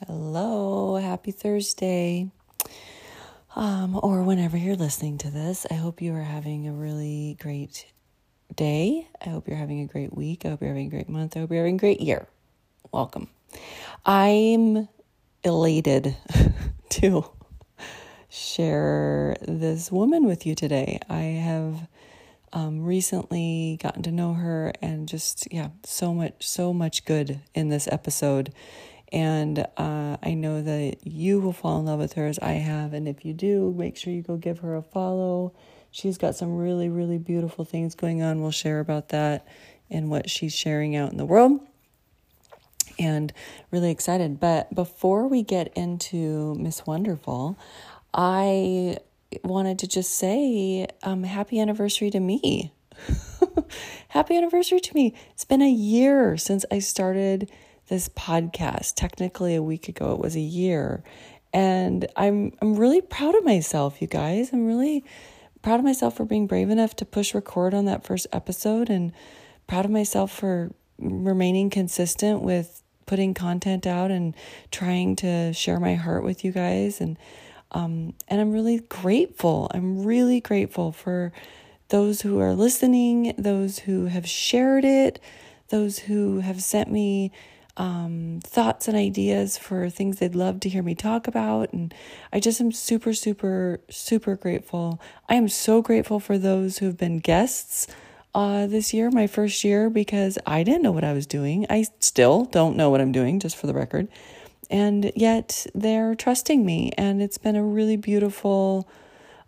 Hello, happy Thursday. Um, or whenever you're listening to this, I hope you are having a really great day. I hope you're having a great week. I hope you're having a great month. I hope you're having a great year. Welcome. I'm elated to share this woman with you today. I have um, recently gotten to know her and just, yeah, so much, so much good in this episode. And uh, I know that you will fall in love with her as I have. And if you do, make sure you go give her a follow. She's got some really, really beautiful things going on. We'll share about that and what she's sharing out in the world. And really excited. But before we get into Miss Wonderful, I wanted to just say um, happy anniversary to me. happy anniversary to me. It's been a year since I started this podcast. Technically, a week ago, it was a year. And I'm I'm really proud of myself, you guys. I'm really proud of myself for being brave enough to push record on that first episode and proud of myself for remaining consistent with putting content out and trying to share my heart with you guys and um, and I'm really grateful. I'm really grateful for those who are listening, those who have shared it, those who have sent me um, thoughts and ideas for things they'd love to hear me talk about. And I just am super, super, super grateful. I am so grateful for those who've been guests uh, this year, my first year, because I didn't know what I was doing. I still don't know what I'm doing, just for the record. And yet they're trusting me. And it's been a really beautiful,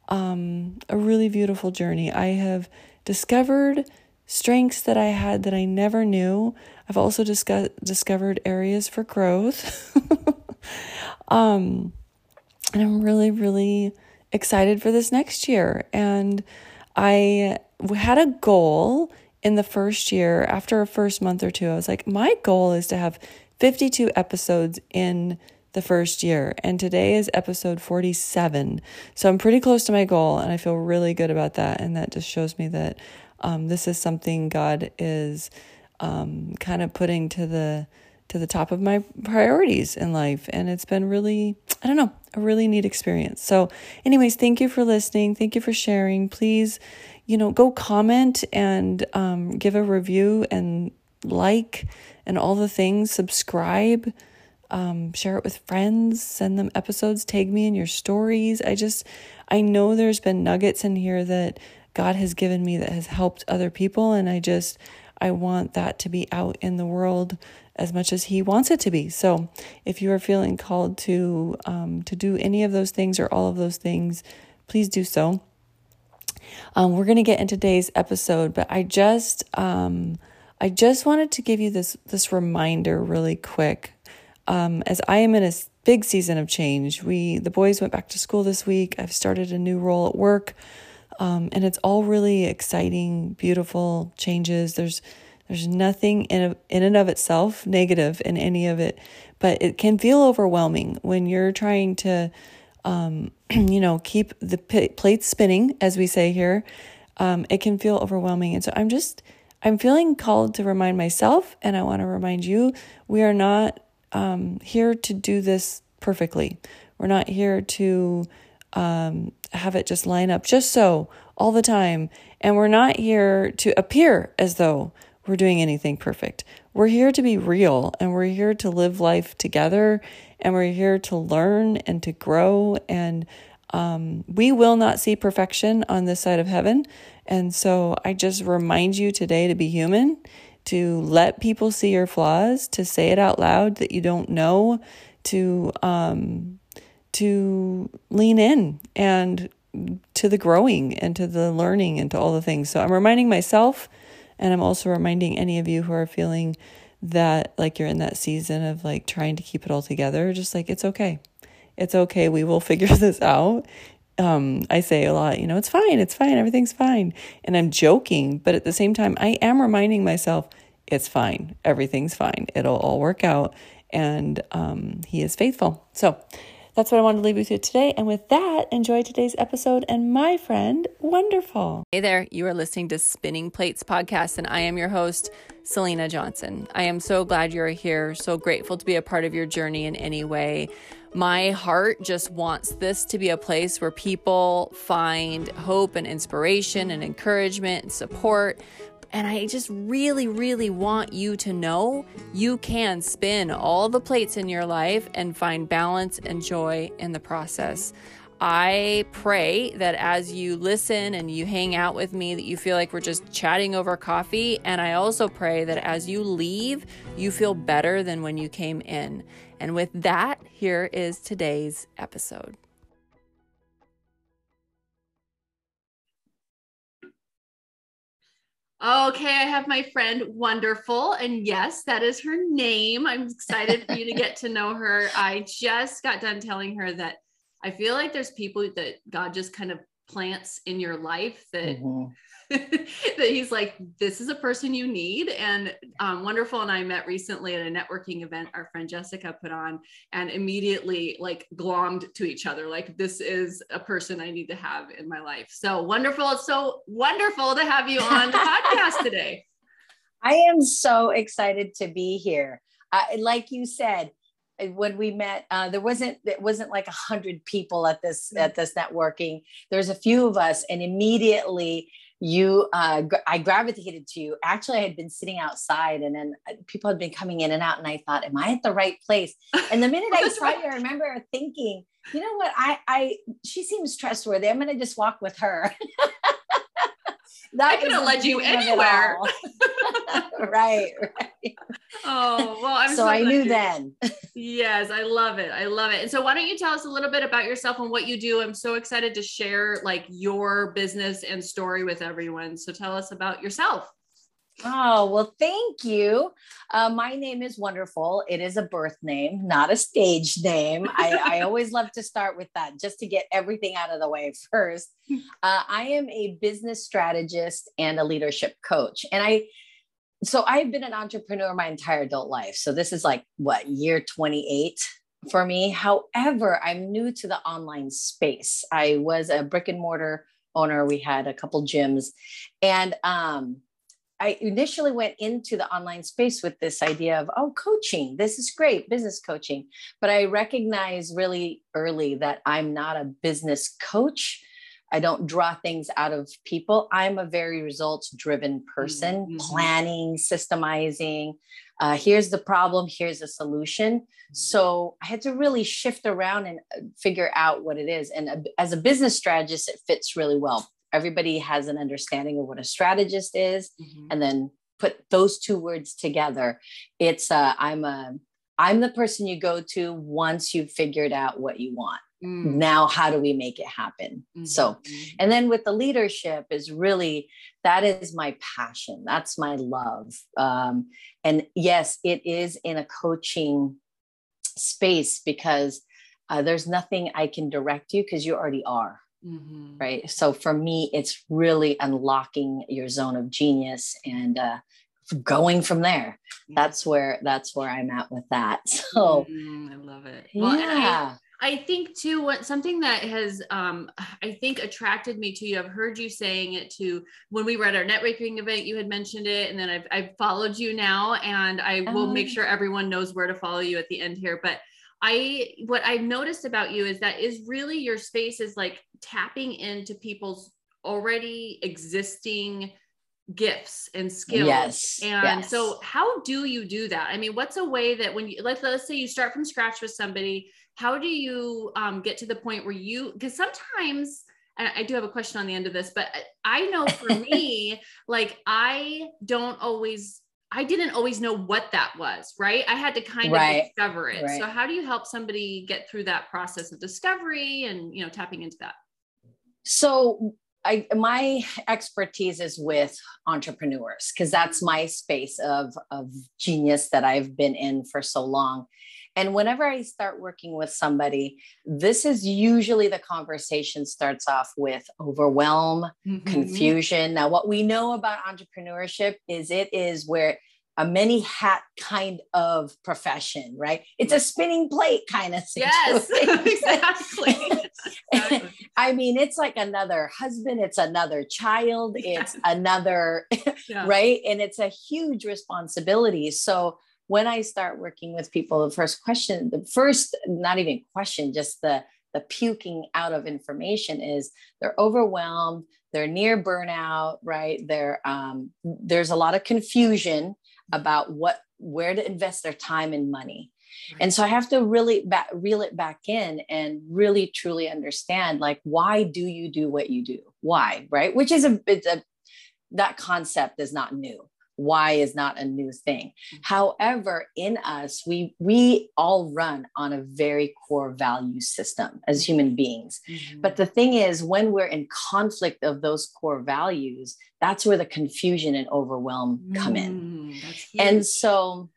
um, a really beautiful journey. I have discovered strengths that I had that I never knew. I've also discuss- discovered areas for growth. um, and I'm really, really excited for this next year. And I had a goal in the first year, after a first month or two, I was like, my goal is to have 52 episodes in the first year. And today is episode 47. So I'm pretty close to my goal, and I feel really good about that. And that just shows me that um, this is something God is um, kind of putting to the to the top of my priorities in life, and it's been really I don't know a really neat experience. So, anyways, thank you for listening. Thank you for sharing. Please, you know, go comment and um, give a review and like and all the things. Subscribe. Um, share it with friends, send them episodes, tag me in your stories. I just, I know there's been nuggets in here that God has given me that has helped other people. And I just, I want that to be out in the world as much as He wants it to be. So if you are feeling called to, um, to do any of those things or all of those things, please do so. Um, we're going to get into today's episode, but I just, um, I just wanted to give you this this reminder really quick. Um, as I am in a big season of change, we the boys went back to school this week. I've started a new role at work. Um, and it's all really exciting, beautiful changes. There's there's nothing in in and of itself negative in any of it, but it can feel overwhelming when you're trying to, um, you know, keep the p- plate spinning, as we say here. Um, it can feel overwhelming, and so I'm just I'm feeling called to remind myself, and I want to remind you, we are not um, here to do this perfectly. We're not here to um, have it just line up just so all the time. And we're not here to appear as though we're doing anything perfect. We're here to be real and we're here to live life together and we're here to learn and to grow. And um, we will not see perfection on this side of heaven. And so I just remind you today to be human, to let people see your flaws, to say it out loud that you don't know, to um, to lean in and to the growing and to the learning and to all the things. So I'm reminding myself and I'm also reminding any of you who are feeling that like you're in that season of like trying to keep it all together, just like it's okay. It's okay. We will figure this out. Um, I say a lot, you know, it's fine, it's fine, everything's fine. And I'm joking, but at the same time, I am reminding myself it's fine, everything's fine, it'll all work out. And um, he is faithful. So that's what I wanted to leave you with you today. And with that, enjoy today's episode and my friend, Wonderful. Hey there, you are listening to Spinning Plates Podcast, and I am your host, Selena Johnson. I am so glad you're here, so grateful to be a part of your journey in any way. My heart just wants this to be a place where people find hope and inspiration and encouragement and support and I just really, really want you to know you can spin all the plates in your life and find balance and joy in the process. I pray that as you listen and you hang out with me, that you feel like we're just chatting over coffee. And I also pray that as you leave, you feel better than when you came in. And with that, here is today's episode. Okay, I have my friend Wonderful. And yes, that is her name. I'm excited for you to get to know her. I just got done telling her that I feel like there's people that God just kind of plants in your life that mm-hmm. that he's like, this is a person you need. And um, Wonderful and I met recently at a networking event our friend Jessica put on, and immediately like glommed to each other. Like, this is a person I need to have in my life. So wonderful. It's so wonderful to have you on the podcast today. I am so excited to be here. Uh, like you said, when we met uh, there wasn't it wasn't like a hundred people at this at this networking there's a few of us and immediately you uh, i gravitated to you. Actually i had been sitting outside and then uh, people had been coming in and out and i thought am i at the right place? And the minute i saw you i remember thinking you know what? I i she seems trustworthy. I'm going to just walk with her that I could have led you anywhere. right, right. Oh, well, I'm so, so I knew you. then. yes, I love it. I love it. And so why don't you tell us a little bit about yourself and what you do? I'm so excited to share like your business and story with everyone. So tell us about yourself. Oh, well, thank you. Uh, my name is Wonderful. It is a birth name, not a stage name. I, I, always love to start with that just to get everything out of the way first. Uh, I am a business strategist and a leadership coach. And I, so I've been an entrepreneur my entire adult life. So this is like what, year 28 for me. However, I'm new to the online space. I was a brick and mortar owner. We had a couple gyms. And, um, I initially went into the online space with this idea of, oh, coaching, this is great, business coaching. But I recognize really early that I'm not a business coach. I don't draw things out of people. I'm a very results driven person, mm-hmm. planning, systemizing. Uh, here's the problem, here's a solution. Mm-hmm. So I had to really shift around and uh, figure out what it is. And uh, as a business strategist, it fits really well everybody has an understanding of what a strategist is mm-hmm. and then put those two words together it's uh, i'm a i'm the person you go to once you've figured out what you want mm. now how do we make it happen mm-hmm. so and then with the leadership is really that is my passion that's my love um, and yes it is in a coaching space because uh, there's nothing i can direct you because you already are Mm-hmm. Right. So for me, it's really unlocking your zone of genius and uh, going from there. That's where that's where I'm at with that. So mm, I love it. Well, yeah. I, I think too what something that has um I think attracted me to you. I've heard you saying it to when we were at our networking event, you had mentioned it, and then I've I've followed you now and I will make oh. sure everyone knows where to follow you at the end here. But I what I've noticed about you is that is really your space is like tapping into people's already existing gifts and skills. Yes. And yes. so how do you do that? I mean, what's a way that when you let's let's say you start from scratch with somebody, how do you um, get to the point where you because sometimes and I do have a question on the end of this, but I know for me, like I don't always I didn't always know what that was, right? I had to kind right. of discover it. Right. So how do you help somebody get through that process of discovery and, you know, tapping into that? So I, my expertise is with entrepreneurs because that's my space of, of genius that I've been in for so long. And whenever I start working with somebody, this is usually the conversation starts off with overwhelm, mm-hmm. confusion. Now, what we know about entrepreneurship is it is where a many hat kind of profession, right? It's a spinning plate kind of situation. Yes, exactly. I mean, it's like another husband, it's another child, it's another, yeah. right? And it's a huge responsibility. So when I start working with people, the first question, the first, not even question, just the the puking out of information is they're overwhelmed they're near burnout right there um, there's a lot of confusion about what where to invest their time and money. Right. and so i have to really back, reel it back in and really truly understand like why do you do what you do? Why right? Which is a it's a that concept is not new why is not a new thing mm-hmm. however in us we we all run on a very core value system as mm-hmm. human beings mm-hmm. but the thing is when we're in conflict of those core values that's where the confusion and overwhelm come in mm, and so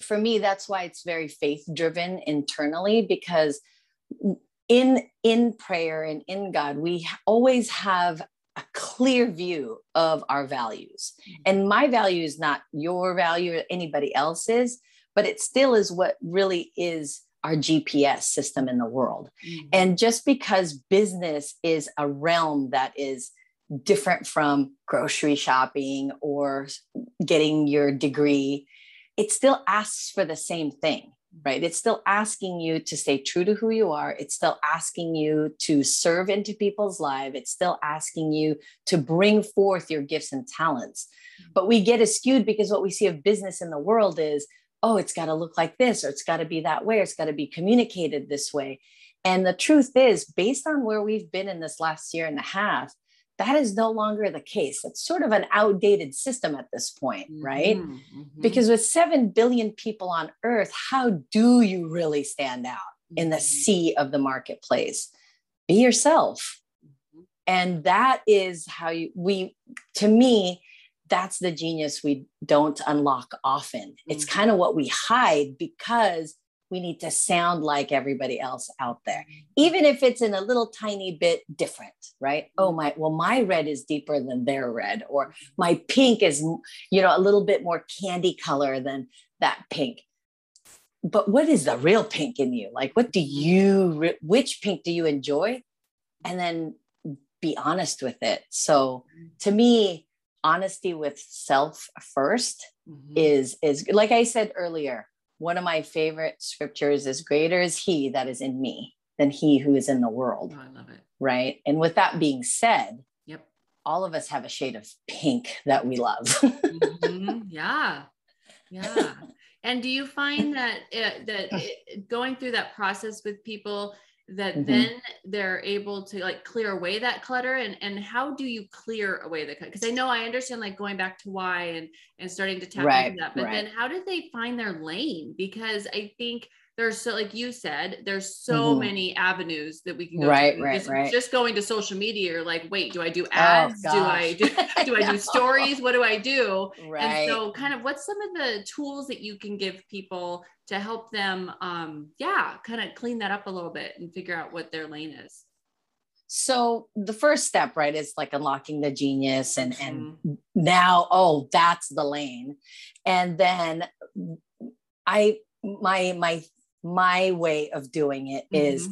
for me that's why it's very faith driven internally because in in prayer and in god we always have a clear view of our values. Mm-hmm. And my value is not your value or anybody else's, but it still is what really is our GPS system in the world. Mm-hmm. And just because business is a realm that is different from grocery shopping or getting your degree, it still asks for the same thing right? It's still asking you to stay true to who you are. It's still asking you to serve into people's lives. It's still asking you to bring forth your gifts and talents. Mm-hmm. But we get skewed because what we see of business in the world is, oh, it's got to look like this, or it's got to be that way, or it's got to be communicated this way. And the truth is, based on where we've been in this last year and a half, that is no longer the case. It's sort of an outdated system at this point, right? Mm-hmm, mm-hmm. Because with 7 billion people on earth, how do you really stand out in the mm-hmm. sea of the marketplace? Be yourself. Mm-hmm. And that is how you, we, to me, that's the genius we don't unlock often. It's mm-hmm. kind of what we hide because we need to sound like everybody else out there mm-hmm. even if it's in a little tiny bit different right oh mm-hmm. my well my red is deeper than their red or mm-hmm. my pink is you know a little bit more candy color than that pink but what is the real pink in you like what do you which pink do you enjoy and then be honest with it so to me honesty with self 1st mm-hmm. is is like i said earlier one of my favorite scriptures is greater is he that is in me than he who is in the world. Oh, I love it. Right. And with that being said, yep. all of us have a shade of pink that we love. mm-hmm. Yeah. Yeah. and do you find that it, that it, going through that process with people that mm-hmm. then they're able to like clear away that clutter and and how do you clear away the clutter because i know i understand like going back to why and and starting to tap right, into that but right. then how did they find their lane because i think there's so like you said there's so mm-hmm. many avenues that we can go right to. right just, right. just going to social media you're like wait do i do oh, ads? Oh, do i do, do i do stories? What do i do? Right. and so kind of what's some of the tools that you can give people to help them um yeah kind of clean that up a little bit and figure out what their lane is? So the first step right is like unlocking the genius and mm-hmm. and now oh that's the lane. And then i my my my way of doing it mm-hmm. is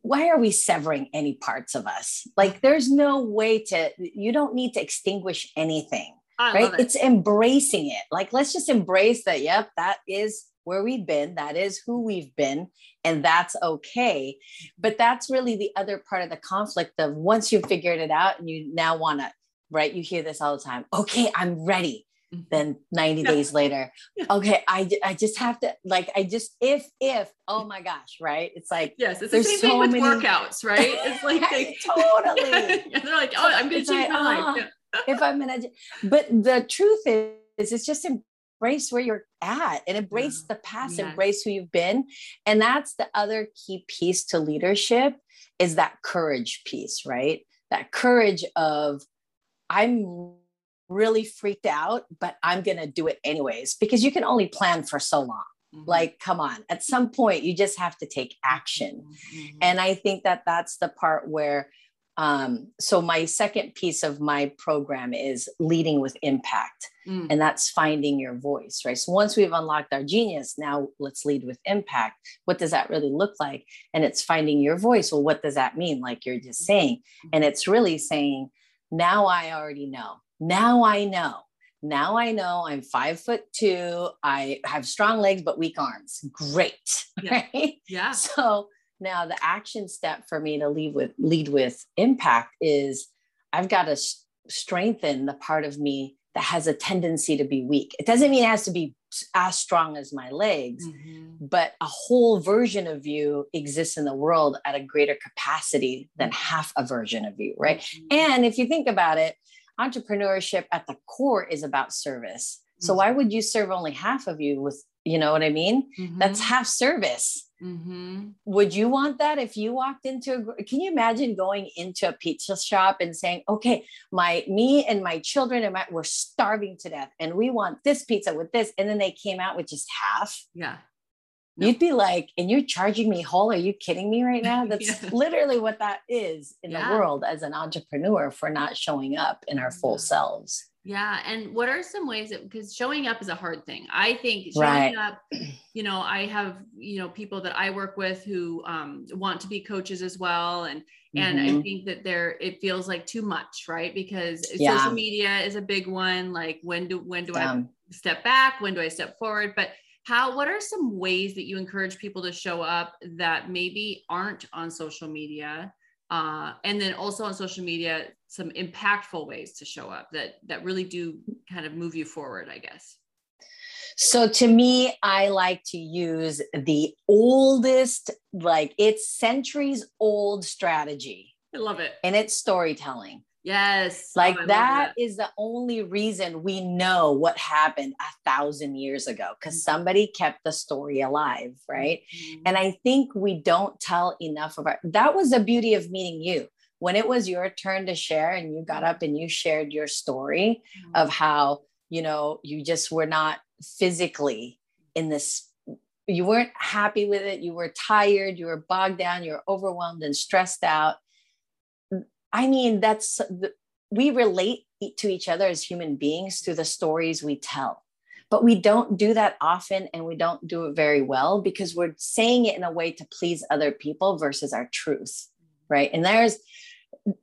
why are we severing any parts of us? Like there's no way to you don't need to extinguish anything I right? it. it's embracing it. Like let's just embrace that yep that is where we've been that is who we've been and that's okay. But that's really the other part of the conflict of once you've figured it out and you now want to right? You hear this all the time okay i'm ready Mm-hmm. then 90 yeah. days later. Okay I, I just have to like i just if if oh my gosh right? It's like yes it's the same so thing with many... workouts right? It's like they totally. Yeah, they're like oh i'm gonna change like, my life. Uh-huh. if i'm gonna but the truth is it's just embrace where you're at and embrace the past embrace who you've been. And that's the other key piece to leadership is that courage piece right? That courage of i'm really freaked out, but I'm going to do it anyways because you can only plan for so long. Mm-hmm. Like, come on, at some point, you just have to take action. Mm-hmm. And I think that that's the part where um, so my second piece of my program is leading with impact mm. and that's finding your voice right so once we've unlocked our genius now let's lead with impact what does that really look like and it's finding your voice well what does that mean like you're just saying and it's really saying now i already know now i know now I know I'm five foot two. I have strong legs, but weak arms. Great. Yeah. Right. Yeah. So now the action step for me to lead with lead with impact is I've got to strengthen the part of me that has a tendency to be weak. It doesn't mean it has to be as strong as my legs, mm-hmm. but a whole version of you exists in the world at a greater capacity than half a version of you, right? Mm-hmm. And if you think about it, entrepreneurship at the core is about service. So mm-hmm. why would you serve only half of you with, you know what I mean? Mm-hmm. That's half service. Mm-hmm. Would you want that if you walked into a, can you imagine going into a pizza shop and saying, okay, my, me and my children and my, we're starving to death and we want this pizza with this. And then they came out with just half. Yeah. No. You'd be like, and you're charging me whole. Are you kidding me right now? That's yeah. literally what that is in yeah. the world as an entrepreneur for not showing up in our full yeah. selves. Yeah. And what are some ways that, because showing up is a hard thing. I think showing right. up, you know, I have, you know, people that I work with who um, want to be coaches as well. And, and mm-hmm. I think that there, it feels like too much, right? Because social media is a big one. Like when do, when do I step back? When do I step forward? But how what are some ways that you encourage people to show up that maybe aren't on social media? Uh, and then also on social media some impactful ways to show up that that really do kind of move you forward i guess. So to me i like to use the oldest like it's centuries old strategy. I love it. And it's storytelling Yes. Like oh, that, that is the only reason we know what happened a thousand years ago because mm-hmm. somebody kept the story alive. Right. Mm-hmm. And I think we don't tell enough of our, that was the beauty of meeting you. When it was your turn to share and you got up and you shared your story mm-hmm. of how, you know, you just were not physically in this you weren't happy with it you were tired you were bogged down you were overwhelmed and stressed out I mean, that's we relate to each other as human beings through the stories we tell. But we don't do that often and we don't do it very well because we're saying it in a way to please other people versus our truth. Right. And there's,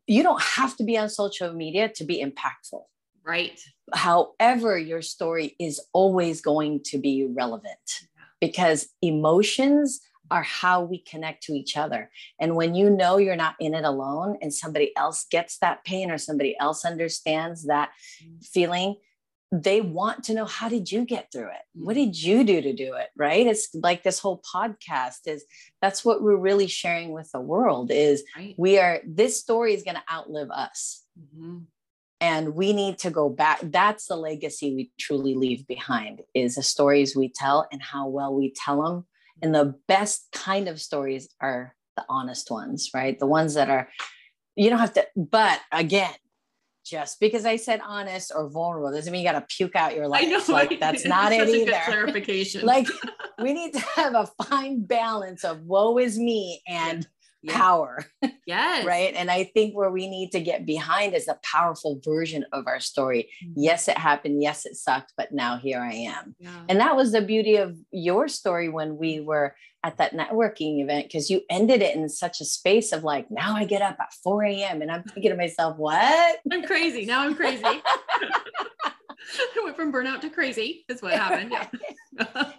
you don't have to be on social media to be impactful. Right. However, your story is always going to be relevant because emotions are how we connect to each other. And when you know you're not in it alone and somebody else gets that pain or somebody else understands that mm. feeling, they want to know how did you get through it? What mm. did you do to do it? Right? It's like this whole podcast is that's what we're really sharing with the world is right. we are this story is going to outlive us. Mm-hmm and we need to go back that's the legacy we truly leave behind is the stories we tell and how well we tell them and the best kind of stories are the honest ones, right? The ones that are, you don't have to, but again, just because I said honest or vulnerable doesn't mean you got to puke out your life. I know, like that's not it either. clarification. like we need to have a fine balance of woe is me and yeah. power. Yes. right. And I think where we need to get behind is a powerful version of our story. Mm-hmm. Yes, it happened. Yes, it sucked, but now here I am. Yeah. And that was the beauty of your story when we were at that networking event because you ended it in such a space of like, now I get up at 4 a.m. and I'm thinking to myself, what? I'm crazy. Now I'm crazy. I went from burnout to crazy, is what happened. Yeah.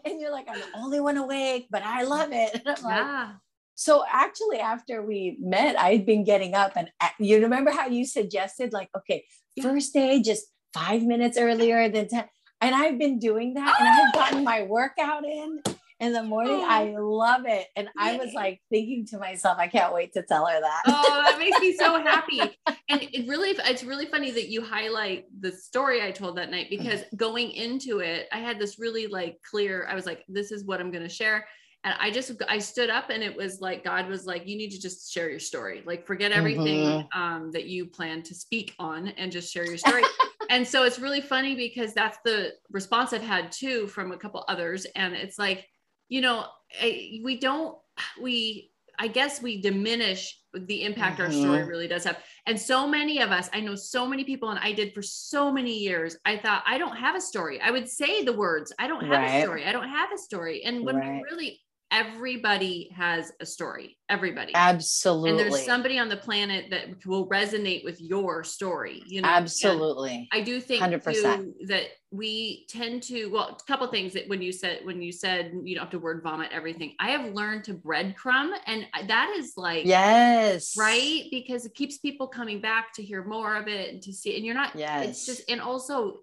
and you're like, I'm the only one awake, but I love it. yeah. Like, so actually, after we met, I'd been getting up and you remember how you suggested, like, okay, first day, just five minutes earlier than 10. And I've been doing that oh! and I've ah! gotten my workout in in the morning. Oh. I love it. And I was like thinking to myself, I can't wait to tell her that. Oh, that makes me so happy. And it really, it's really funny that you highlight the story I told that night mm. because going into it, I had this really like clear, I was like, this is what I'm going to share and i just i stood up and it was like god was like you need to just share your story like forget everything mm-hmm. um, that you plan to speak on and just share your story and so it's really funny because that's the response i've had too from a couple others and it's like you know I, we don't we I guess we diminish the impact mm-hmm. our story mm-hmm. really does have. And so many of us, I know so many people, and I did for so many years. I thought, I don't have a story. I would say the words, I don't have right. a story. I don't have a story. And when right. we really everybody has a story everybody. Absolutely and there's somebody on the planet that will resonate with your story you know? Absolutely. And i do think 100%. Too, that we tend to well a couple things that when you said when you said you don't have to word vomit everything i have learned to breadcrumb and that is like yes. right? Because it keeps people coming back to hear more of it and to see and you're not yes it's just and also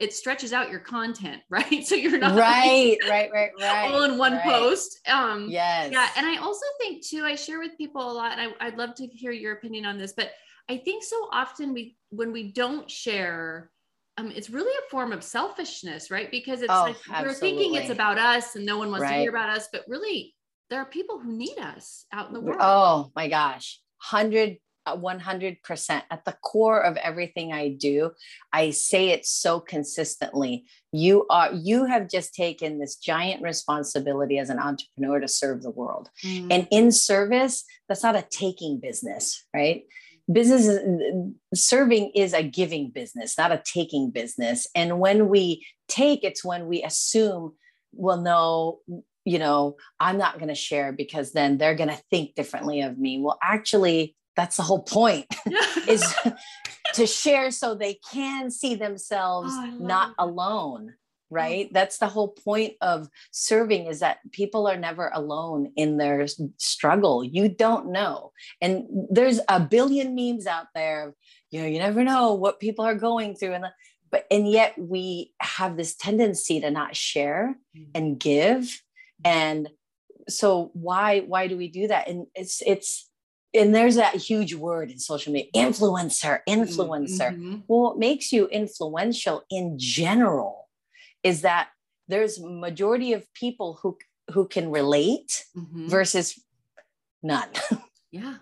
it stretches out your content, right? So you're not right, like, right, right, right, all in one right. post. Um, yes, yeah. And I also think too, I share with people a lot, and I, I'd love to hear your opinion on this, but I think so often we, when we don't share, um, it's really a form of selfishness, right? Because it's oh, like absolutely. we're thinking it's about us and no one wants right. to hear about us, but really there are people who need us out in the world. Oh my gosh. Hundred 100% at the core of everything I do. I say it so consistently. You are you have just taken this giant responsibility as an entrepreneur to serve the world. Mm. And in service, that's not a taking business, right? Business serving is a giving business, not a taking business. And when we take, it's when we assume, well, no, you know, I'm not going to share because then they're going to think differently of me. Well, actually, that's the whole point is to share so they can see themselves oh, not that. alone right? That's the whole point of serving is that people are never alone in their struggle. You don't know. And there's a billion memes out there you know you never know what people are going through and but and yet we have this tendency to not share mm. and give. And so why why do we do that? And it's it's and there's that huge word in social media influencer influencer mm-hmm. well what makes you influential in general is that there's majority of people who who can relate mm-hmm. versus none yeah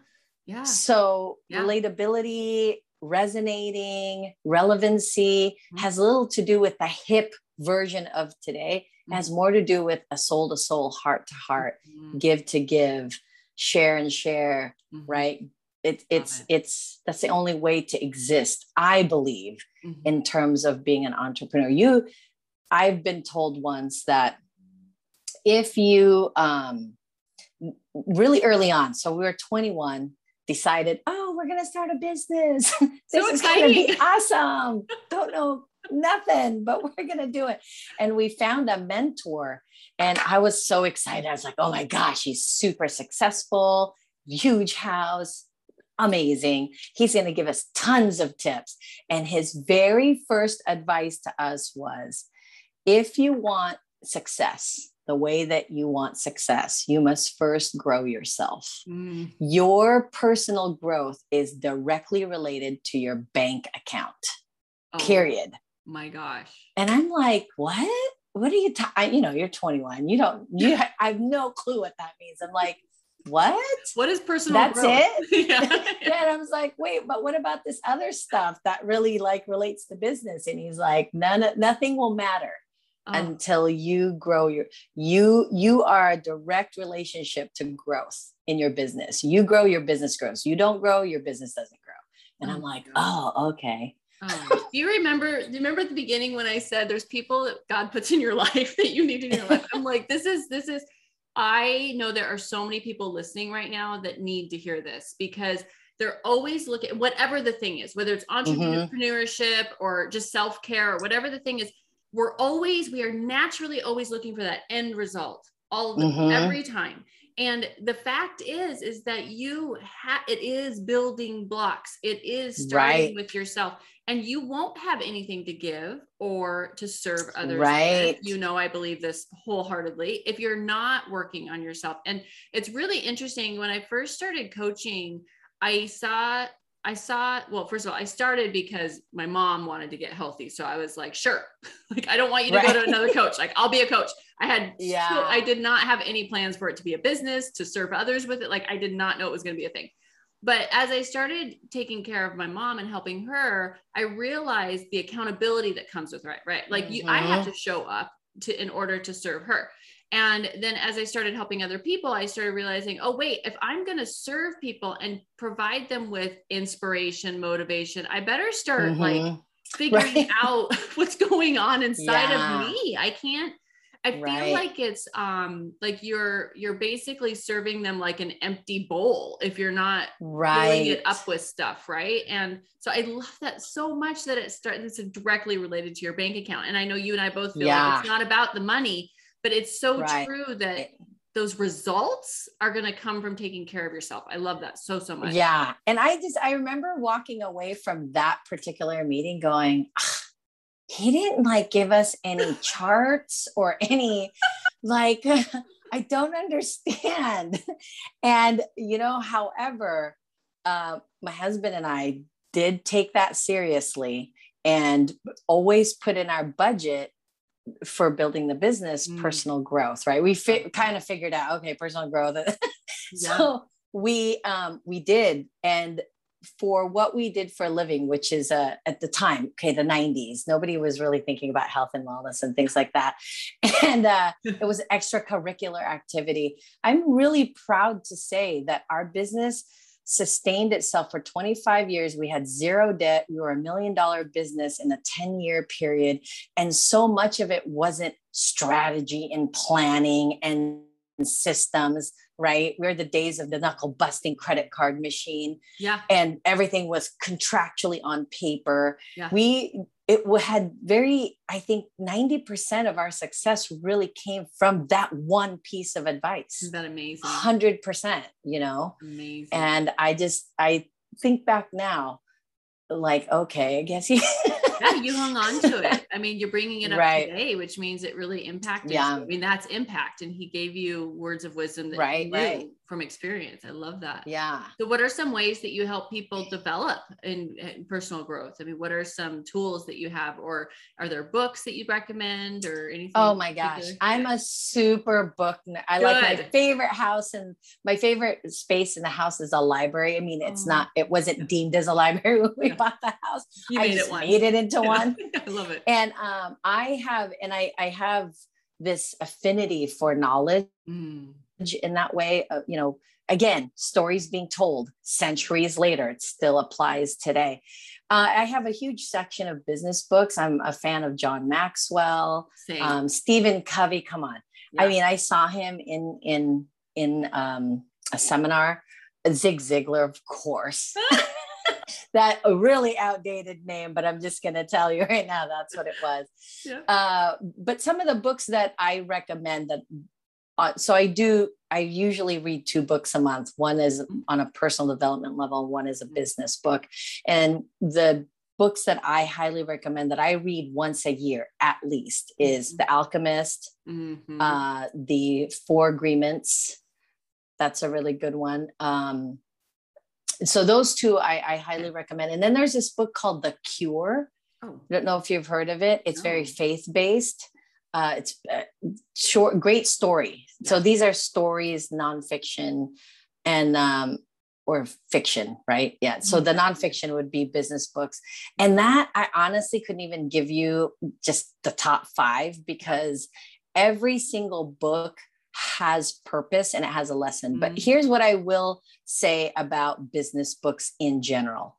yeah so yeah. relatability resonating relevancy mm-hmm. has little to do with the hip version of today has mm-hmm. more to do with a soul to soul heart to heart mm-hmm. give to give share and share, mm-hmm. right? It, it's it. it's that's the only way to exist, I believe, mm-hmm. in terms of being an entrepreneur. You, I've been told once that if you um, really early on, so we were 21, decided, oh, we're gonna start a business. this so is gonna be awesome. Don't know nothing, but we're going to do it. And we found a mentor. And I was so excited. I was like, oh my gosh, he's super successful, huge house, amazing. He's going to give us tons of tips. And his very first advice to us was if you want success, the way that you want success, you must first grow yourself. Mm. Your personal growth is directly related to your bank account. Oh. Period my gosh. And I'm like, what? What are you, ta-? you know, you're 21. You don't, you, I have no clue what that means. I'm like, what? What is personal That's growth? it? yeah. yeah. And I was like, wait, but what about this other stuff that really like relates to business? And he's like, none, nothing will matter. Oh. until you grow your you you are a direct relationship to growth in your business you grow your business grows you don't grow your business doesn't grow and oh i'm like oh okay Oh, do you remember? Do you remember at the beginning when I said there's people that God puts in your life that you need in your life? I'm like, this is this is. I know there are so many people listening right now that need to hear this because they're always looking whatever the thing is, whether it's mm-hmm. entrepreneurship mm-hmm. or just self care or whatever the thing is. We're always we are naturally always looking for that end result all the, mm-hmm. every time and the fact is is that you have it is building blocks. It is starting right. with yourself. And you won't have anything to give or to serve others. Right. You know i believe this wholeheartedly. If you're not working on yourself and it's really interesting when i first started coaching i saw I saw, well, first of all, I started because my mom wanted to get healthy. So I was like, sure. like, I don't want you to right. go to another coach. Like, I'll be a coach. I had, yeah, I did not have any plans for it to be a business, to serve others with it. Like, I did not know it was going to be a thing. But as I started taking care of my mom and helping her, I realized the accountability that comes with right, right? Like, mm-hmm. you, I have mm-hmm. to show up to in order to serve her. And then as I started helping other people, I started realizing, oh, wait, if I'm going to serve people and provide them with inspiration, motivation, I better start mm-hmm. like figuring right. out what's going on inside yeah. of me. I can't I feel right. like it's um like you're you're basically serving them like an empty bowl if you're not right. filling it up with stuff, right? And so I love that so much that it starts it's directly related to your bank account. And I know you and I both feel yeah. like it's not about the money, but it's so right. true that those results are going to come from taking care of yourself. I love that so so much. Yeah. And I just I remember walking away from that particular meeting going, he didn't like give us any charts or any like i don't understand and you know however uh, my husband and i did take that seriously and always put in our budget for building the business mm. personal growth right we fi- kind of figured out okay personal growth so we um we did and for what we did for a living, which is uh, at the time, okay, the 90s, nobody was really thinking about health and wellness and things like that. And uh, it was extracurricular activity. I'm really proud to say that our business sustained itself for 25 years. We had zero debt. We were a million dollar business in a 10 year period. And so much of it wasn't strategy and planning and systems right? We're the days of the knuckle busting credit card machine. Yeah. And everything was contractually on paper. Yeah. We it had very, I think 90% of our success really came from that one piece of advice. Isn't that amazing? 100%, you know? Amazing. And I just, I think back now, like, okay, I guess he yeah, you hung on to it. I mean, you're bringing it up right. today, which means it really impacted. Yeah. You. I mean, that's impact. And he gave you words of wisdom that right, right. From experience. I love that. Yeah. So, what are some ways that you help people develop in, in, personal growth? I mean, what are some tools that you have, or are there books that you recommend, or anything? Oh my gosh, I'm a super book. I Good. like my favorite house and my favorite space in the house is a library. I mean, it's oh. not. It wasn't deemed as a library when we yeah. bought the house. You I made it one. Made it into into one. I love it. And um, I have, and I, I have this affinity for knowledge mm. In that way. Uh, you know, again, stories being told centuries later, it still applies today. Uh, I have a huge section of business books. I'm a fan of John Maxwell, um, Stephen Covey. Come on, yeah. I mean, I saw him in in in um, a seminar. Zig Ziglar, of course. that a really outdated name, but I'm just going to tell you right now that's what it was. Yeah. Uh, but some of the books that I recommend that, uh, so I do, I usually read two books a month. One is on a personal development level, one is a business book. And the books that I highly recommend that I read once a year at least is mm-hmm. The Alchemist, mm-hmm. uh, The Four Agreements. That's a really good one. Um, so those two I, I, highly recommend. And then there's this book called The Cure. Oh. I don't know if you've heard of it. It's no. very faith based. Uh, it's uh, short, great story. Yeah. So these are stories, nonfiction, and um, or fiction, right? Yeah. So the mm-hmm. nonfiction would be business books, and that I honestly couldn't even give you just the top five because every single book has purpose and it has a lesson. Mm-hmm. But here's what I will say about business books in general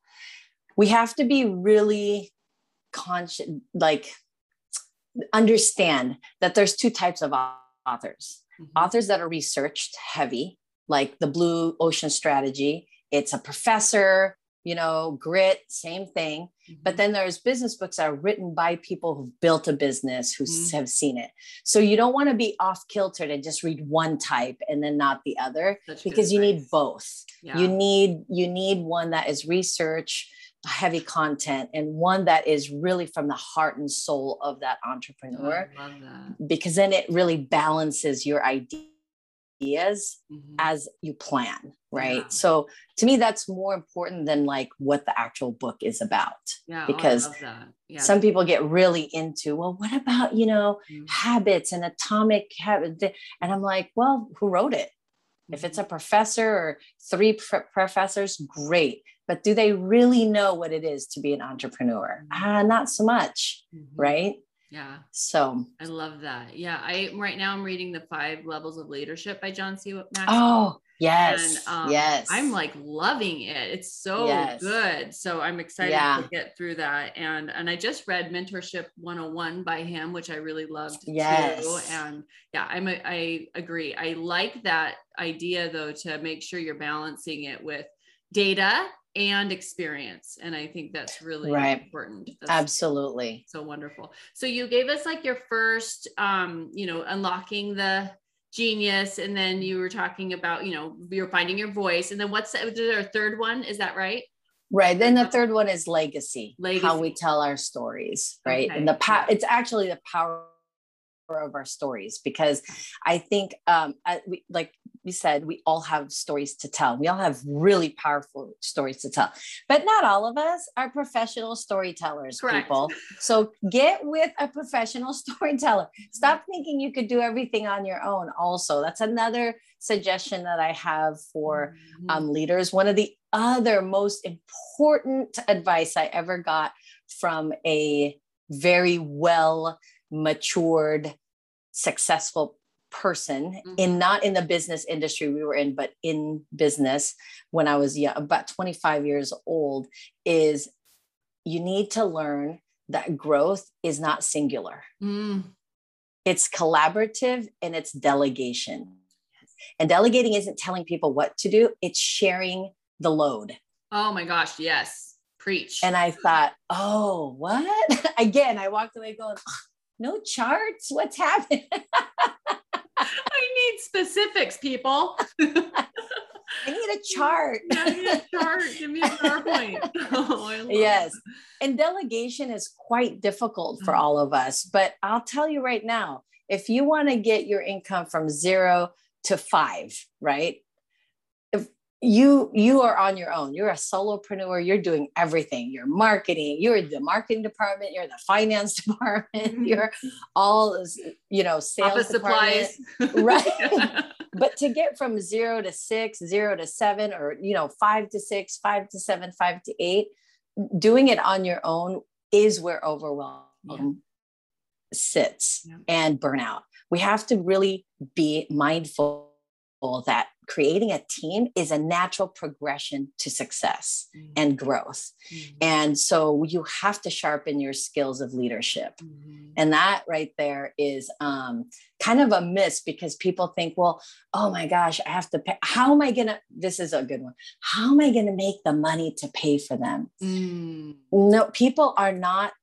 we have to be really conscious, like, understand that there's two types of authors mm-hmm. authors that are researched heavy, like the Blue Ocean Strategy. It's a professor you know, grit, same thing. Mm-hmm. But then there's business books that are written by people who've built a business, who mm-hmm. have seen it. So you don't want to be off kiltered and just read one type and then not the other because you need both. Yeah. You need you need one that is research, heavy content and one that is really from the heart and soul of that entrepreneur. Oh, that. Because then it really balances your ideas mm-hmm. as you plan right yeah. so to me that's more important than like what the actual book is about yeah, because oh, yeah. some people get really into well what about you know mm-hmm. habits and atomic habits and i'm like well who wrote it if it's a mm-hmm. professor or three pr- professors great but do they really know what it is to be an entrepreneur mm-hmm. ah not so much mm-hmm. right Yeah. So I love that. Yeah. I right now I'm reading the five levels of leadership by John C. Maxwell. Oh, yes. And, um, yes. I'm like loving it. It's so Yes. good. So I'm excited Yeah. to get through that. And and I just read Mentorship 101 by him, which I really loved too. Yes. And yeah, I'm a, I agree. I like that idea though to make sure you're balancing it with data and experience. And I think that's really Right. important. That's Absolutely. so wonderful. So you gave us like your first um, you know, unlocking the genius and then you were talking about, you know, you're finding your voice and then what's the, there third one? Is that right? Right. Then the third one is legacy, how we tell our stories, right? Okay. And the power, it's actually the power of our stories because I think, um, I, we, like we said, we all have stories to tell. We all have really powerful stories to tell, but not all of us are professional storytellers, Correct. people. So get with a professional storyteller. Stop thinking you could do everything on your own. Also, that's another suggestion that I have for Mhm. um, leaders. One of the other most important advice I ever got from a very well matured, successful person in not in the business industry we were in, but in business when I was young, about 25 years old, is you need to learn that growth is not singular Mm, it's collaborative and it's delegation. And delegating isn't telling people what to do, it's sharing the load. oh my gosh, yes. Preach. And I thought, oh, what? Again, I walked away going, "Ugh, no charts? What's happening? I need specifics, people. I need a chart. Yeah, give me a chart. Give me a PowerPoint. Oh, I Yes. it. And delegation is quite difficult for Mhm. all of us. But I'll tell you right now if you want to get your income from zero to five, right? You you are on your own you're a solopreneur you're doing everything you're marketing you're the marketing department you're the finance department Mhm. you're all you know sales supplies. Right. but to get from zero to six, zero to seven, or you know, five to six, five to seven, five to eight, doing it on your own is where overwhelm Yeah. sits Yeah. and burnout. We have to really be mindful that creating a team is a natural progression to success and growth. Mhm. And so you have to sharpen your skills of leadership. Mhm. And that right there is um, kind of a miss because people think, well, oh my gosh, I have to pay. How am I going to? This is a good one. How am I going to make the money to pay for them? Mm. No, people are not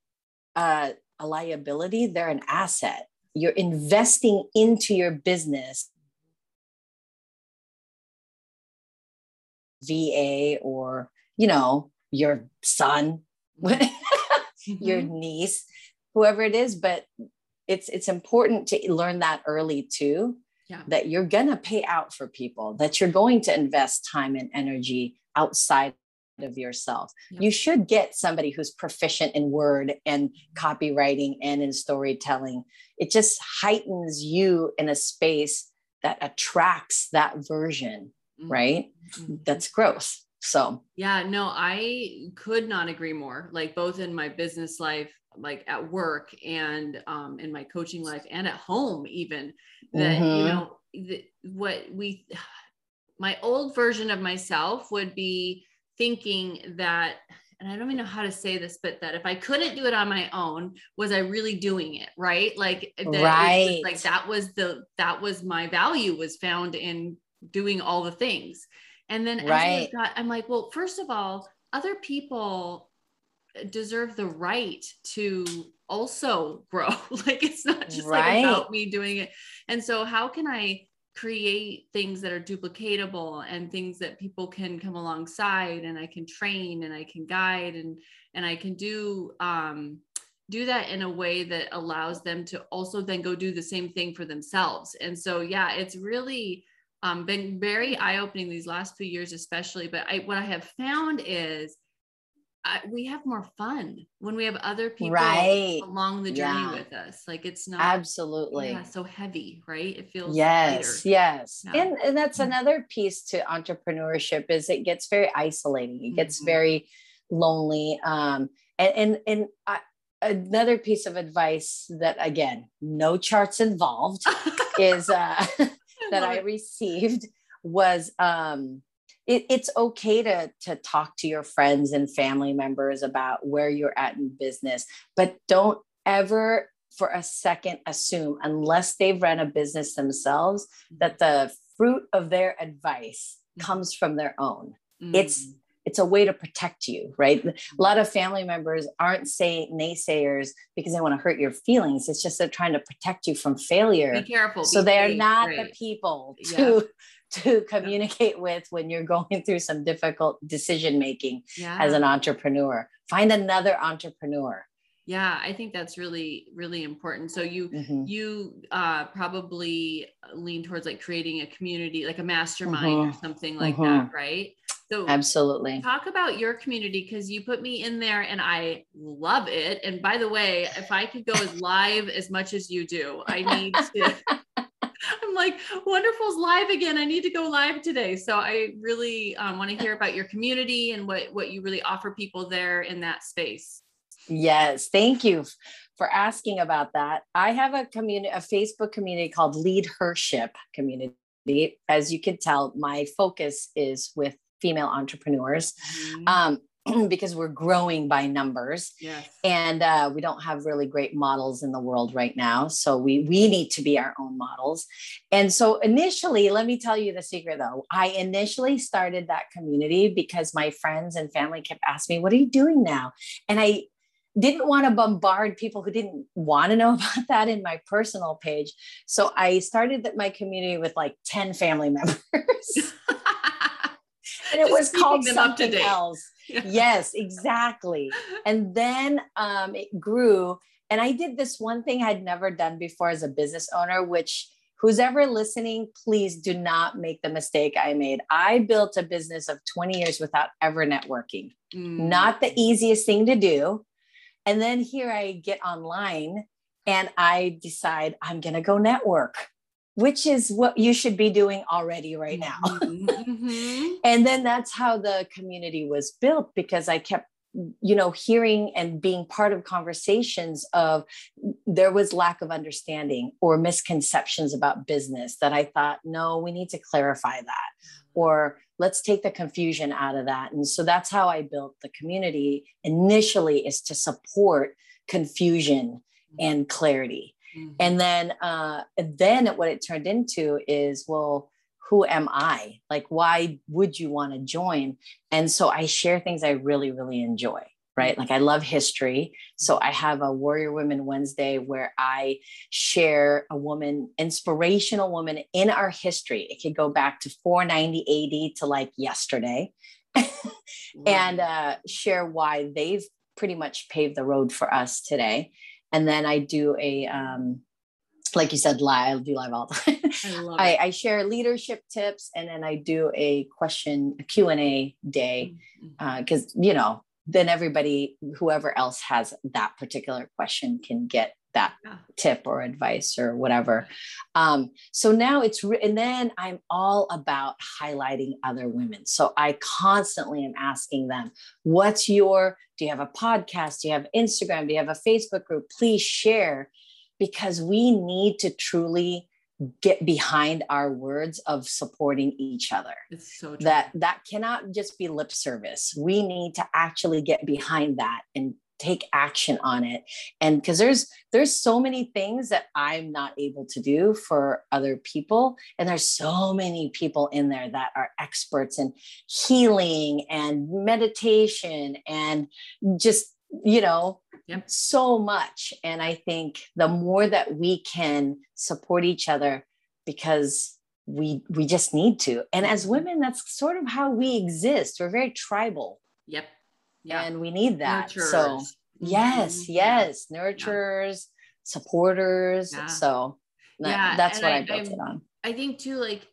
uh, a liability, they're an asset. You're investing into your business. VA or, you know, your son, your Mhm. niece, whoever it is, but it's it's important to learn that early too. Yeah. That you're gonna pay out for people, that you're going to invest time and energy outside of yourself. You should get somebody who's proficient in word and copywriting and in storytelling. It just heightens you in a space that attracts that version. Right? Mhm. That's growth. So Yeah, no, I could not agree more. Like both in my business life, like at work and um, in my coaching life and at home, even that, you Mhm. know, the, what we, my old version of myself would be thinking that, and I don't even know how to say this, but that if I couldn't do it on my own, was I really doing it? Right. Like, that Right. like that was the, that was my value was found in doing all the things. And then Right. got, I'm like, well, first of all, other people deserve the right to also grow. like it's not just Right. like about me doing it. And so how can I create things that are duplicatable and things that people can come alongside and I can train and I can guide and and I can do um do that in a way that allows them to also then go do the same thing for themselves. And so yeah, it's really um, been very eye-opening these last few years, especially. But I, what I have found is I, we have more fun when we have other people Right. along the journey Yeah. with us. Like it's not absolutely. yeah, so heavy, right? It feels yes lighter. yes Yeah. and, and that's Mhm. another piece to entrepreneurship is it gets very isolating it gets Mhm. very lonely um and and and I, another piece of advice that again, no charts involved, is uh, that I received was um, it, it's okay to to talk to your friends and family members about where you're at in business, but don't ever for a second assume unless they've run a business themselves that the fruit of their advice mm-hmm. comes from their own. Mm-hmm. It's mm it's a way to protect you, right? A lot of family members aren't say naysayers because they want to hurt your feelings. It's just they're trying to protect you from failure. Be careful. So they are not right. the people to yeah. to communicate with when you're going through some difficult decision making yeah. as an entrepreneur. Find another entrepreneur yeah i think that's really really important so you mm-hmm. you uh, probably lean towards like creating a community like a mastermind mm-hmm. or something like mm-hmm. that right so absolutely talk about your community because you put me in there and i love it and by the way if i could go as live as much as you do i need to I'm like, wonderful's live again. I need to go live today. So I really um, want to hear about your community and what what you really offer people there in that space. Yes, thank you for asking about that. I have a community, a Facebook community called Lead Hership Community. As you can tell, my focus is with female entrepreneurs. Mm-hmm. Um, because we're growing by numbers yes. and uh, we don't have really great models in the world right now so we we need to be our own models and so initially let me tell you the secret though i initially started that community because my friends and family kept asking me what are you doing now and i didn't want to bombard people who didn't want to know about that in my personal page. So I started that my community with like 10 family members. and it Just was called something else. Yeah. Yes, exactly. And then um, it grew. And I did this one thing I'd never done before as a business owner, which who's ever listening, please do not make the mistake I made. I built a business of 20 years without ever networking. Mm. Not the easiest thing to do. And then here I get online and I decide I'm going to go network, which is what you should be doing already right now. Mm-hmm, mm-hmm. and then that's how the community was built because I kept you know hearing and being part of conversations of there was lack of understanding or misconceptions about business that i thought no we need to clarify that. Mm-hmm. Or let's take the confusion out of that. And so that's how i built the community initially is to support confusion mm-hmm. and clarity mm-hmm. and then uh, then what it turned into is well who am i like why would you want to join and so i share things i really really enjoy right? Like I love history. So I have a Warrior Women Wednesday where I share a woman, inspirational woman in our history. It could go back to 490 AD to like yesterday and uh, share why they've pretty much paved the road for us today. And then I do a, um, like you said, live, I'll do live all the time. I, I, I, share leadership tips and then I do a question, a Q&A day. Mm-hmm. Uh, you know, then everybody, whoever else has that particular question can get that yeah. tip or advice or whatever. Um, so now it's, re- and then I'm all about highlighting other women. So I constantly am asking them, what's your, do you have a podcast? Do you have Instagram? Do you have a Facebook group? Please share because we need to truly get behind our words of supporting each other so that that cannot just be lip service we need to actually get behind that and take action on it. And because there's there's so many things that i'm not able to do for other people. And there's so many people in there that are experts in healing and meditation and just you know yep. so much. And i think the more that we can support each other because we we just need to. And as mm-hmm. women that's sort of how we exist. We're very tribal. Yep yeah and we need that nurturers. so mm-hmm. yes yes nurturers yeah. supporters yeah. so that, yeah that's what I, I built I'm, it on i think too like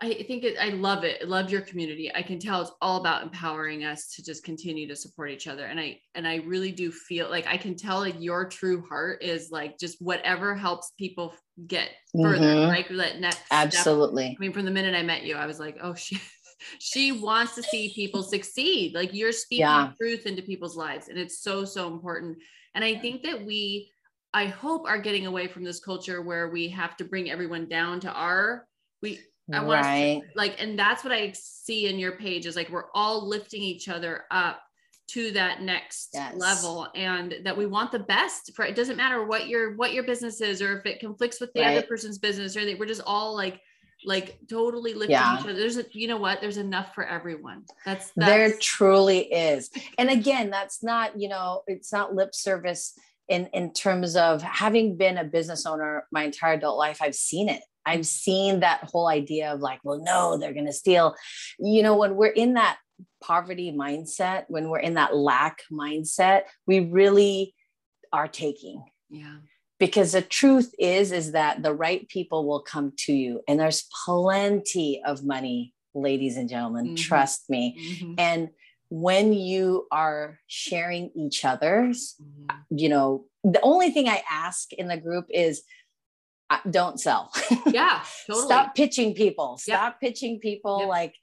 I think it, I love it. I love your community. I can tell it's all about empowering us to just continue to support each other. And I and I really do feel like I can tell like your true heart is like just whatever helps people get further, mm-hmm. right? That next absolutely. Step. I mean, from the minute I met you, I was like, oh shit, she wants to see people succeed. Like you're speaking Yeah. truth into people's lives. And it's so, so important. And I think that we, I hope, are getting away from this culture where we have to bring everyone down to our, we, I want us to- right. like, and that's what I see in your page is like we're all lifting each other up to that next Yes. level and that we want the best for it doesn't matter what your what your business is or if it conflicts with the other person's business or that we're just all like like totally lifting Yeah. each other. There's a you know what? There's enough for everyone. That's there truly is. And again that's not you know it's not lip service in in terms of having been a business owner my entire adult life i've seen it. I've seen that whole idea of like well no they're going to steal. You know when we're in that poverty mindset when we're in that lack mindset we really are taking. Yeah because the truth is is that the right people will come to you and there's plenty of money ladies and gentlemen Mhm. trust me Mhm. and when you are sharing each other's Mhm. you know the only thing i ask in the group is uh, don't sell yeah totally stop pitching people Yep. stop pitching people Yep. like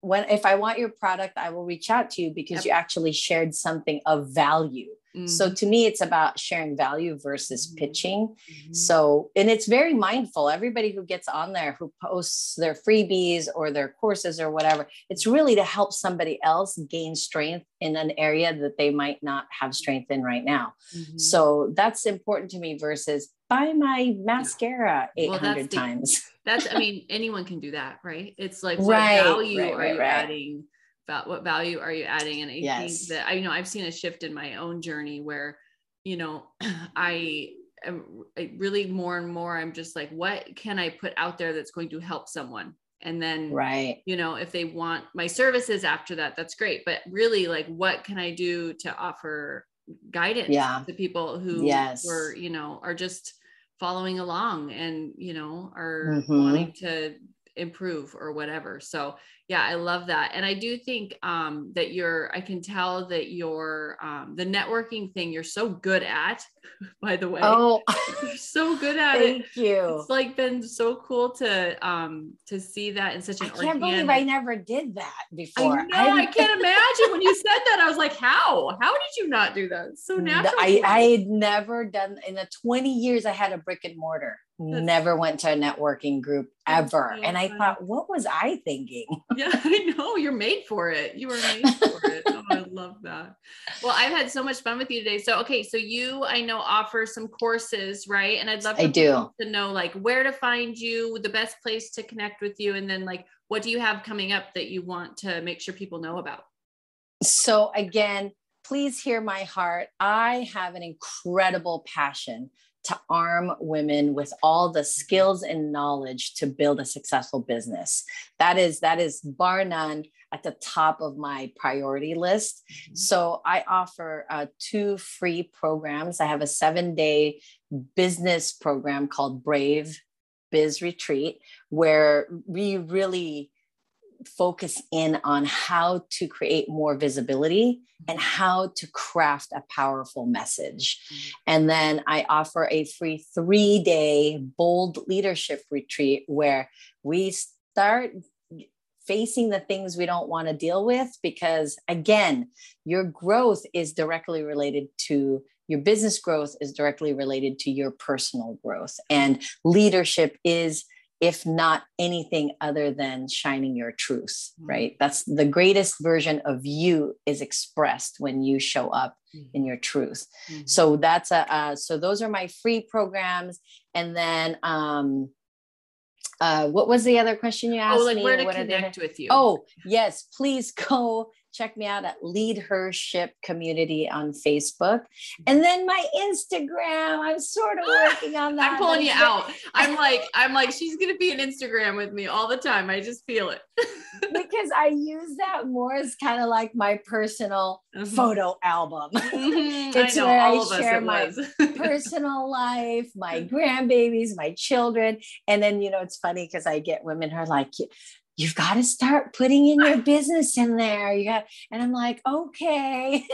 when if i want your product i will reach out to you because Yep. you actually shared something of value so Mhm. to me it's about sharing value versus Mhm. pitching Mhm. so, and it's very mindful. Everybody who gets on there who posts their freebies or their courses or whatever, it's really to help somebody else gain strength in an area that they might not have strength in right now. Mhm. So that's important to me versus buy my mascara Well, that's 800 the- times. that's i mean anyone can do that right it's like Right, what value right, are right, you right. adding what value are you adding and i Yes. think that i you know i've seen a shift in my own journey where you know i am I really more and more i'm just like what can i put out there that's going to help someone and then Right. you know if they want my services after that that's great but really like what can i do to offer guidance Yeah. to people who Yes. were you know are just following along and you know are Mhm. wanting to improve or whatever so yeah i love that and i do think um that you're i can tell that you're um the networking thing you're so good at by the way Oh, you're so good at it thank you. it's like been so cool to um to see that in such an I can't organic believe I never did that before I know. I, can't imagine when you said that. I was like, "How? How did you not do that? It's so natural." I, I had never done in the 20 years I had a brick and mortar, That's- never went to a networking group ever. so and I thought, what was I thinking? Yeah, I know. You're made for it. You are made for it. Oh, I love that. Well, I've had so much fun with you today. So, okay, so you, I know, offer some courses, right? And I'd love I do. to know like where to find you, the best place to connect with you, and then like what do you have coming up that you want to make sure people know about? So, again, please hear my heart. I have an incredible passion to arm women with all the skills and knowledge to build a successful business. That is that is bar none at the top of my priority list. So I offer uh, two free programs. I have a seven day business program called Brave Biz Retreat, where we really focus in on how to create more visibility and mm-hmm. how to craft a powerful message. Mm-hmm. And then I offer a free three day bold leadership retreat where we start facing the things we don't want to deal with because again your growth is directly related to your business growth is directly related to your personal growth. And leadership is if not anything other than shining your truth Mhm. right that's the greatest version of you is expressed when you show up in your truth Mhm. so that's a uh, so those are my free programs and then um uh what was the other question you asked oh, like me where to What connect with you? Oh, yes. Please go check me out at LeadHERship Community on Facebook. And then my Instagram. I'm sort of working on that. I'm pulling you out. I'm like, I'm like, she's gonna be an Instagram with me all the time. I just feel it. Because I use that more as kind of like my personal Mhm. photo album. Mhm. It's I know, where I share my personal life, my grandbabies, my children. And then, you know, it's funny because I get women who are like, "You- You've got to start putting in your business in there. You got, and I'm like, okay.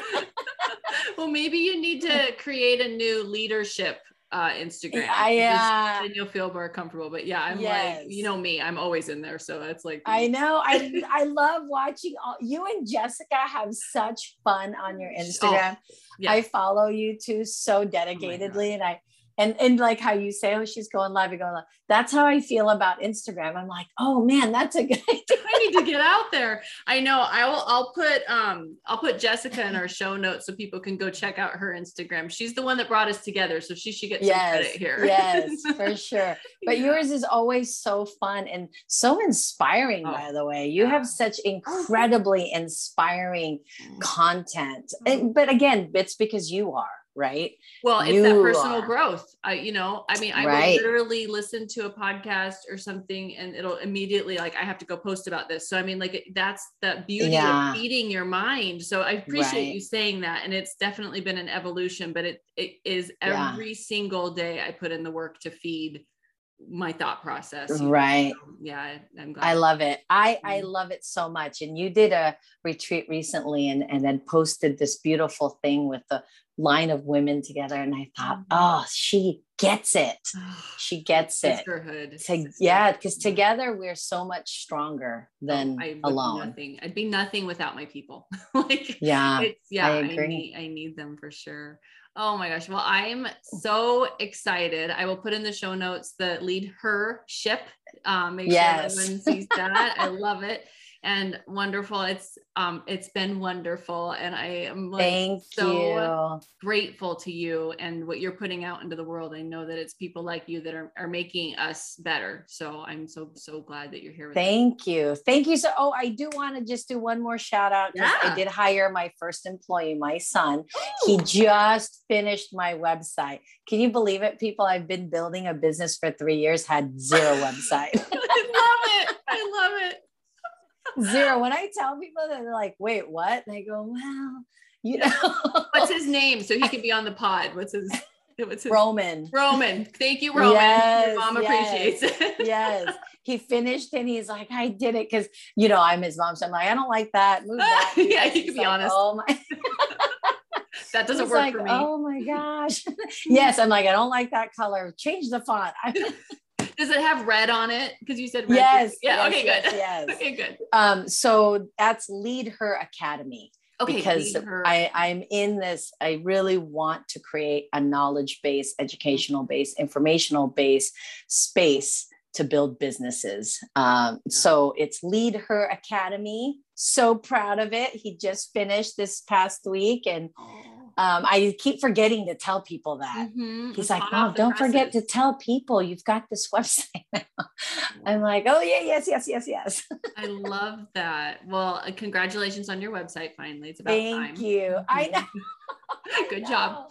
well, maybe you need to create a new leadership uh, Instagram. Yeah, then you'll feel more comfortable. But yeah, I'm Yes. like, you know me, I'm always in there. So it's like, I know. I I love watching all you and Jessica have such fun on your Instagram. yeah. I follow you two so dedicatedly, and I and and like how you say, oh, she's going live, and going live. That's how I feel about Instagram. I'm like, oh man, that's a good idea. I need to get out there. I know. I will. I'll put. Um. I'll put Jessica in our show notes so people can go check out her Instagram. She's the one that brought us together, so she should get some Yes, credit here. yes, for sure. But Yeah. yours is always so fun and so inspiring. Oh, by the way, you yeah. have such incredibly inspiring content. And, but again, it's because you are right. Well, it's You that personal are. growth. I, you know, I mean, I Right. literally listen to a podcast or something and it'll immediately like, I have to go post about this. So, I mean, like that's that beauty Yeah. of feeding your mind. So I appreciate Right. you saying that. And it's definitely been an evolution, but it, it is Yeah. every single day I put in the work to feed my thought process. Right. So, yeah. I- I'm glad. I love it. I I Mhm. love it so much. And you did a retreat recently and and then posted this beautiful thing with the line of women together. And I thought, Mhm. oh, she gets it. She gets it. Sisterhood. To, Sisterhood. yeah, because together we're so much stronger than Oh, I would be alone. Nothing. I'd be nothing without my people. like Yeah. it's yeah, I I, agree. need I need them for sure. Oh my gosh. Well, I'm so excited. I will put in the show notes the LeadHERship. Um, make Yes. sure everyone sees that. I love it. And wonderful. It's um it's been wonderful. And I am like Thank so you. grateful to you and what you're putting out into the world. I know that it's people like you that are, are making us better. So I'm so so glad that you're here us. Thank you. Thank you. So, oh, I do want to just do one more shout out Yeah. I did hire my first employee, my son. He just finished my website. Can you believe it, people? I've been building a business for three years, had zero website. I love it. I love it. Zero. When I tell people that, they're like, wait, what? And I go, well, you know, What's his name? So he can be on the pod. What's his what's his Roman. Roman. Thank you, Roman. Yes, Your mom yes, appreciates it. yes. He finished and he's like, I did it because you know I'm his mom. So I'm like, I don't like that. Move that. Yeah, you can be like, honest. Oh my that doesn't He's work like, for me. Oh my gosh. yes. I'm like, I don't like that color. Change the font. Does it have red on it? Because you said red. yes. Yeah. yes, okay. yes, Good. Yes. Okay. Good. Um, so that's Lead Her Academy. Okay. because I, I'm in this, I really want to create a knowledge based, educational based, informational based space to build businesses. Um, so it's Lead Her Academy. So proud of it. He just finished this past week, and Oh. Um, I keep forgetting to tell people that. Mhm. He's like, Mom, don't forget to tell people you've got this website now. I'm like, oh, yeah, yes, yes, yes, yes. I love that. Well, uh, congratulations on your website. Finally, it's about Thank time. Thank you. I know. Good I job.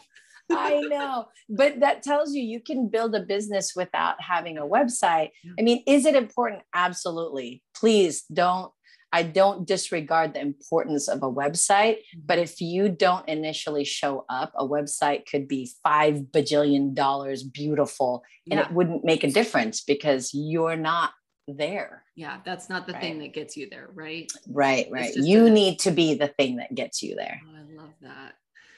I know. But that tells you you can build a business without having a website. I mean, is it important? Absolutely. Please don't. I don't disregard the importance of a website, mm-hmm. but if you don't initially show up, a website could be five bajillion dollars beautiful and Yeah. it wouldn't make a difference because you're not there. Yeah. That's not the Right. thing that gets you there, right? Right, right. You need to be the thing that gets you there. Oh, I love that.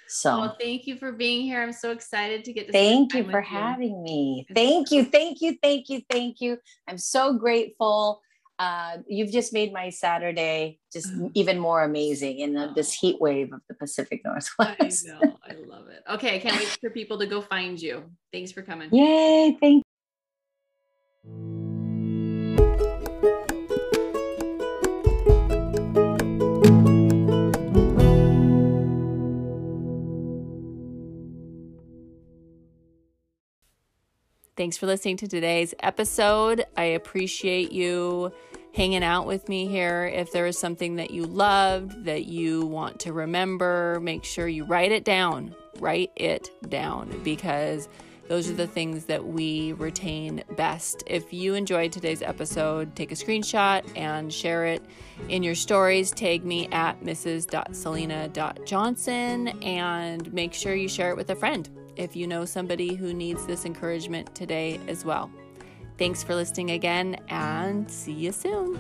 So Well, thank you for being here. I'm so excited to get to Thank you for having me. Thank you, thank you, thank you, thank you. I'm so grateful. Uh, you've just made my Saturday just Oh. even more amazing in the, this heat wave of the Pacific Northwest. I know. I love it. Okay. I can't wait for people to go find you. Thanks for coming. Yay! Thank Thanks for listening to today's episode. I appreciate you hanging out with me here. If there is something that you loved, that you want to remember, make sure you write it down. Write it down because those are the things that we retain best. If you enjoyed today's episode, take a screenshot and share it in your stories. Tag me at mrs.selena.johnson and make sure you share it with a friend if you know somebody who needs this encouragement today as well. Thanks for listening again and see you soon.